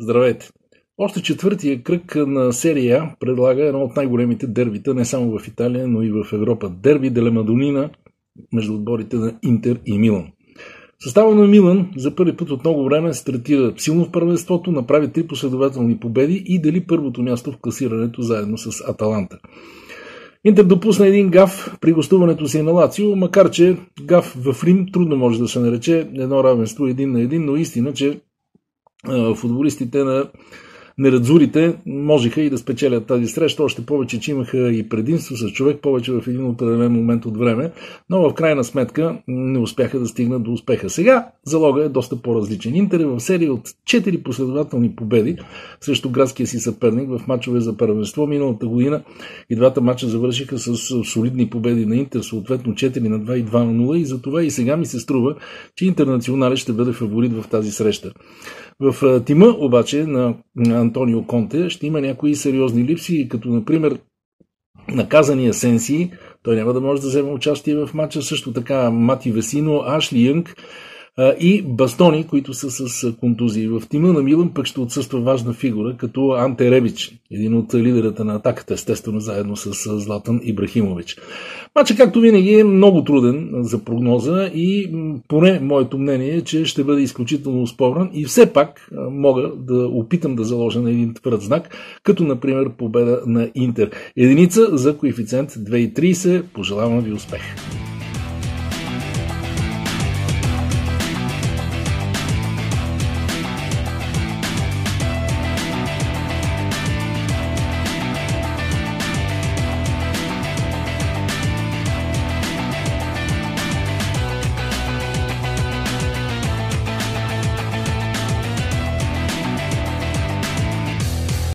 Здравейте! Още четвъртия кръг на серия предлага едно от най-големите дербита не само в Италия, но и в Европа. Дерби Деле Мадонина между отборите на Интер и Милан. Състава на Милан за първи път от много време стартира силно в първенството, направи три последователни победи и дели първото място в класирането заедно с Аталанта. Интер допусна един гаф при гостуването си на Лацио, макар че гаф в Рим трудно може да се нарече едно равенство един на един, но истина, че футболистите на нерадзурите можеха и да спечелят тази среща, още повече, че имаха и предимство с човек повече в един определен момент от време, но в крайна сметка не успяха да стигнат до успеха. Сега залога е доста по-различен. Интер е в серия от 4 последователни победи срещу градския си съперник в матчове за първенство миналата година и двата матча завършиха с солидни победи на Интер, съответно 4 на 2 и 2 на 0 и затова и сега ми се струва, че Интернационале ще бъде фаворит в тази среща. В тима обаче на Антонио Конте ще има някои сериозни липси, като например наказания Сенси, той няма да може да вземе участие в матча, също така Мати Весино, Ашли И Бастони, които са с контузии. В тима на Милан пък ще отсъства важна фигура, като Анте Ребич, един от лидерата на атаката, естествено заедно с Златан Ибрахимович. Мача, както винаги, е много труден за прогноза и поне моето мнение е, че ще бъде изключително спорен и все пак мога да опитам да заложа на един твърд знак, като например победа на Интер. Единица за коефициент 2,30. Пожелавам ви успех!